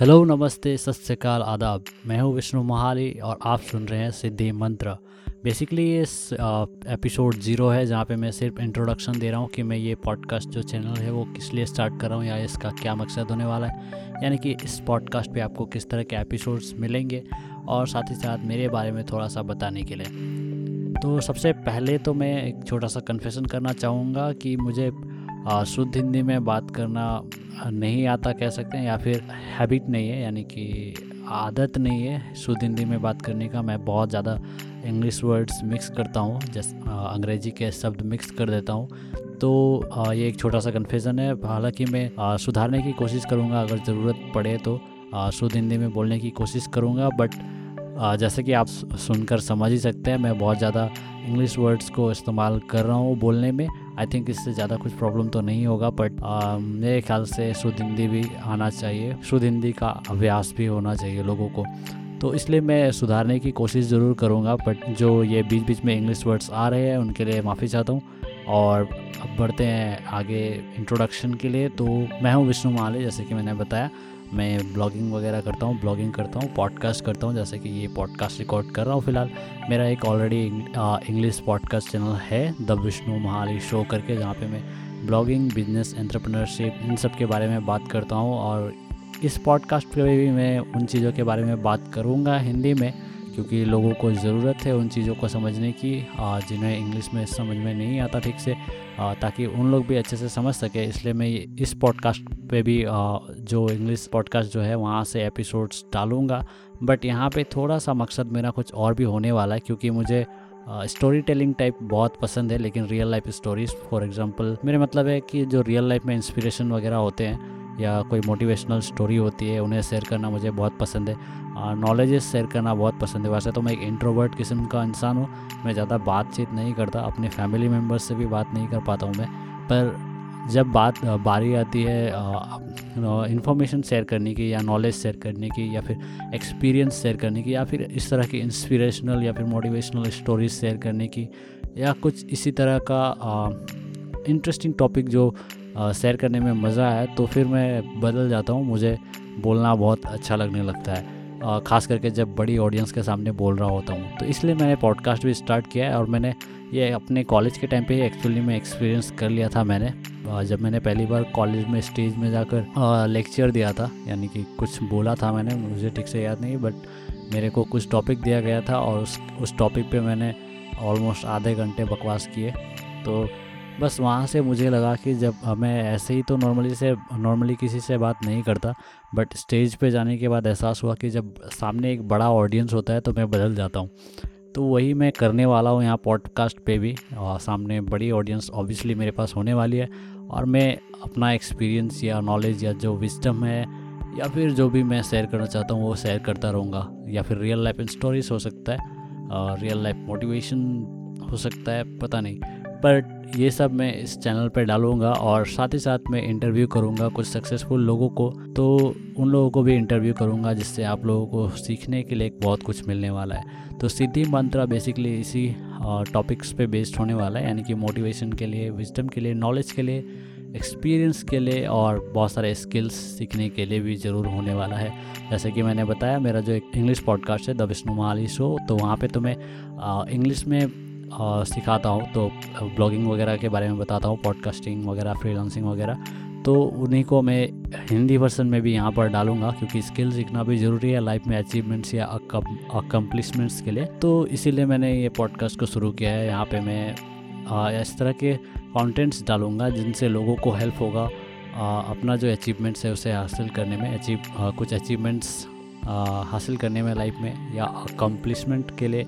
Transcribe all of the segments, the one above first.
Hello, नमस्ते, सत श्रीकाल, आदाब। मैं हूँ विष्णु महाली और आप सुन रहे हैं सिद्धि मंत्र। बेसिकली ये एपिसोड ज़ीरो है जहाँ पे मैं सिर्फ़ इंट्रोडक्शन दे रहा हूँ कि मैं ये पॉडकास्ट जो चैनल है वो किस लिए स्टार्ट कर रहा हूँ या इसका क्या मकसद होने वाला है। यानी कि इस पॉडकास्ट पे आपको किस तरह के एपिसोड्स मिलेंगे और साथ ही साथ मेरे बारे में थोड़ा सा बताने के लिए। तो सबसे पहले तो मैं एक छोटा सा कन्फेशन करना चाहूँगा कि मुझे शुद्ध हिंदी में बात करना नहीं आता कह सकते हैं, या फिर हैबिट नहीं है, यानी कि आदत नहीं है शुद्ध हिंदी में बात करने का। मैं बहुत ज़्यादा इंग्लिश वर्ड्स मिक्स करता हूँ, जैसे अंग्रेज़ी के शब्द मिक्स कर देता हूँ। तो ये एक छोटा सा कन्फ्यूज़न है। हालाँकि मैं सुधारने की कोशिश करूँगा, अगर ज़रूरत पड़े तो शुद्ध हिंदी में बोलने की कोशिश करूँगा। बट जैसे कि आप सुनकर समझ ही सकते हैं, मैं बहुत ज़्यादा इंग्लिश वर्ड्स को इस्तेमाल कर रहा हूँ बोलने में। आई थिंक इससे ज़्यादा कुछ प्रॉब्लम तो नहीं होगा बट मेरे ख्याल से शुद्ध हिंदी भी आना चाहिए। शुद्ध हिंदी का अभ्यास भी होना चाहिए लोगों को। तो इसलिए मैं सुधारने की कोशिश ज़रूर करूँगा बट जो ये बीच बीच में इंग्लिश वर्ड्स आ रहे हैं, उनके लिए माफ़ी चाहता हूँ। और अब बढ़ते हैं आगे इंट्रोडक्शन के लिए। तो मैं हूँ विष्णु माले, जैसे कि मैंने बताया। मैं ब्लॉगिंग वगैरह करता हूँ, ब्लॉगिंग करता हूँ पॉडकास्ट करता हूँ, जैसे कि ये पॉडकास्ट रिकॉर्ड कर रहा हूँ फ़िलहाल। मेरा एक ऑलरेडी इंग्लिश पॉडकास्ट चैनल है द विष्णु महाली शो करके, जहाँ पे मैं ब्लॉगिंग बिज़नेस एंटरप्रेन्योरशिप इन सब के बारे में बात करता हूँ। और इस पॉडकास्ट पे भी मैं उन चीज़ों के बारे में बात करूँगा हिंदी में। क्योंकि लोगों को ज़रूरत है उन चीज़ों को समझने की जिन्हें इंग्लिश में समझ में नहीं आता ठीक से ताकि उन लोग भी अच्छे से समझ सके। इसलिए मैं इस पॉडकास्ट पे भी जो इंग्लिश पॉडकास्ट जो है वहाँ से एपिसोड्स डालूँगा। बट यहाँ पे थोड़ा सा मकसद मेरा कुछ और भी होने वाला है क्योंकि मुझे स्टोरी टेलिंग टाइप बहुत पसंद है, लेकिन real life stories for example मेरे मतलब है कि जो रियल लाइफ में इंस्पिरेशन वगैरह होते हैं या कोई मोटिवेशनल स्टोरी होती है, उन्हें शेयर करना मुझे बहुत पसंद है। नॉलेजेस शेयर करना बहुत पसंद है। वैसे तो मैं एक इंट्रोवर्ट किस्म का इंसान हूँ, मैं ज़्यादा बातचीत नहीं करता, अपने फैमिली मेंबर्स से भी बात नहीं कर पाता हूँ मैं। पर जब बात, बारी आती है इन्फॉर्मेशन शेयर करने की या नॉलेज शेयर करने की या फिर एक्सपीरियंस शेयर करने की या फिर इस तरह की इंस्पिरेशनल या फिर मोटिवेशनल स्टोरीज शेयर करने की या कुछ इसी तरह का इंटरेस्टिंग टॉपिक जो शेयर करने में मज़ा आया तो फिर मैं बदल जाता हूँ। मुझे बोलना बहुत अच्छा लगने लगता है। ख़ास करके जब बड़ी ऑडियंस के सामने बोल रहा होता हूँ। तो इसलिए मैंने पॉडकास्ट भी स्टार्ट किया है और मैंने ये अपने कॉलेज के टाइम पे एक्चुअली में एक्सपीरियंस कर लिया था मैंने। जब मैंने पहली बार कॉलेज में स्टेज में जाकर लेक्चर दिया था, यानी कि कुछ बोला था मैंने, मुझे ठीक से याद नहीं बट मेरे को कुछ टॉपिक दिया गया था और उस उस टॉपिक पे मैंने ऑलमोस्ट आधे घंटे बकवास किए। तो बस वहाँ से मुझे लगा कि जब मैं ऐसे ही तो नॉर्मली से नॉर्मली किसी से बात नहीं करता बट स्टेज पे जाने के बाद एहसास हुआ कि जब सामने एक बड़ा ऑडियंस होता है तो मैं बदल जाता हूँ। तो वही मैं करने वाला हूँ यहाँ पॉडकास्ट पे भी, और सामने बड़ी ऑडियंस ऑब्वियसली मेरे पास होने वाली है, और मैं अपना एक्सपीरियंस या नॉलेज या जो विजडम है, या फिर जो भी मैं शेयर करना चाहता हूँ वो शेयर करता रहूँगा, या फिर रियल लाइफ स्टोरीज हो सकता है रियल लाइफ मोटिवेशन हो सकता है, पता नहीं। बट ये सब मैं इस चैनल पर डालूँगा और साथ ही साथ मैं इंटरव्यू करूँगा कुछ सक्सेसफुल लोगों को तो उन लोगों को भी इंटरव्यू करूँगा जिससे आप लोगों को सीखने के लिए बहुत कुछ मिलने वाला है। तो सिद्धि मंत्रा बेसिकली इसी टॉपिक्स पे बेस्ड होने वाला है, यानी कि मोटिवेशन के लिए विजडम के लिए नॉलेज के लिए एक्सपीरियंस के लिए और बहुत सारे स्किल्स सीखने के लिए भी ज़रूर होने वाला है। जैसे कि मैंने बताया, मेरा जो एक इंग्लिश पॉडकास्ट है, द विष्णु माली शो तो वहाँ पे तो मैं इंग्लिश में सिखाता हूँ। तो ब्लॉगिंग वगैरह के बारे में बताता हूँ, पॉडकास्टिंग वगैरह, फ्रीलांसिंग वगैरह। तो उन्हीं को मैं हिंदी वर्सन में भी यहाँ पर डालूँगा, क्योंकि स्किल सीखना भी ज़रूरी है लाइफ में अचीवमेंट्स या अकम्पलिशमेंट्स के लिए। तो इसीलिए मैंने ये पॉडकास्ट को शुरू किया है। यहाँ पे मैं इस तरह के कंटेंट्स डालूँगा जिनसे लोगों को हेल्प होगा अपना जो अचीवमेंट्स है उसे हासिल करने में अचीव कुछ अचीवमेंट्स हासिल करने में लाइफ में या अकम्पलिशमेंट के लिए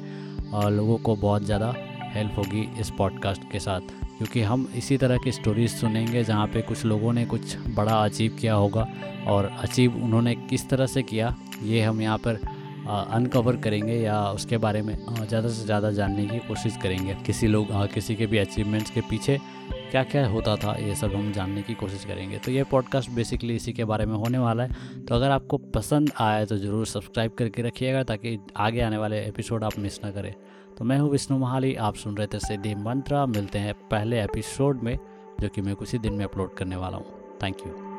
लोगों को बहुत ज़्यादा हेल्प होगी इस पॉडकास्ट के साथ। क्योंकि हम इसी तरह की स्टोरीज सुनेंगे जहाँ पे कुछ लोगों ने कुछ बड़ा अचीव किया होगा और अचीव उन्होंने किस तरह से किया, ये हम यहाँ पर अनकवर करेंगे या उसके बारे में ज़्यादा से ज़्यादा जानने की कोशिश करेंगे। किसी लोग किसी के भी अचीवमेंट्स के पीछे क्या क्या होता था, ये सब हम जानने की कोशिश करेंगे। तो ये पॉडकास्ट बेसिकली इसी के बारे में होने वाला है। तो अगर आपको पसंद आए तो ज़रूर सब्सक्राइब करके रखिएगा ताकि आगे आने वाले एपिसोड आप मिस ना करें। तो मैं हूँ विष्णु महाली, आप सुन रहे थे सिद्धि मंत्रा। मिलते हैं पहले एपिसोड में, जो कि मैं कुछ ही दिन में अपलोड करने वाला हूँ। Thank you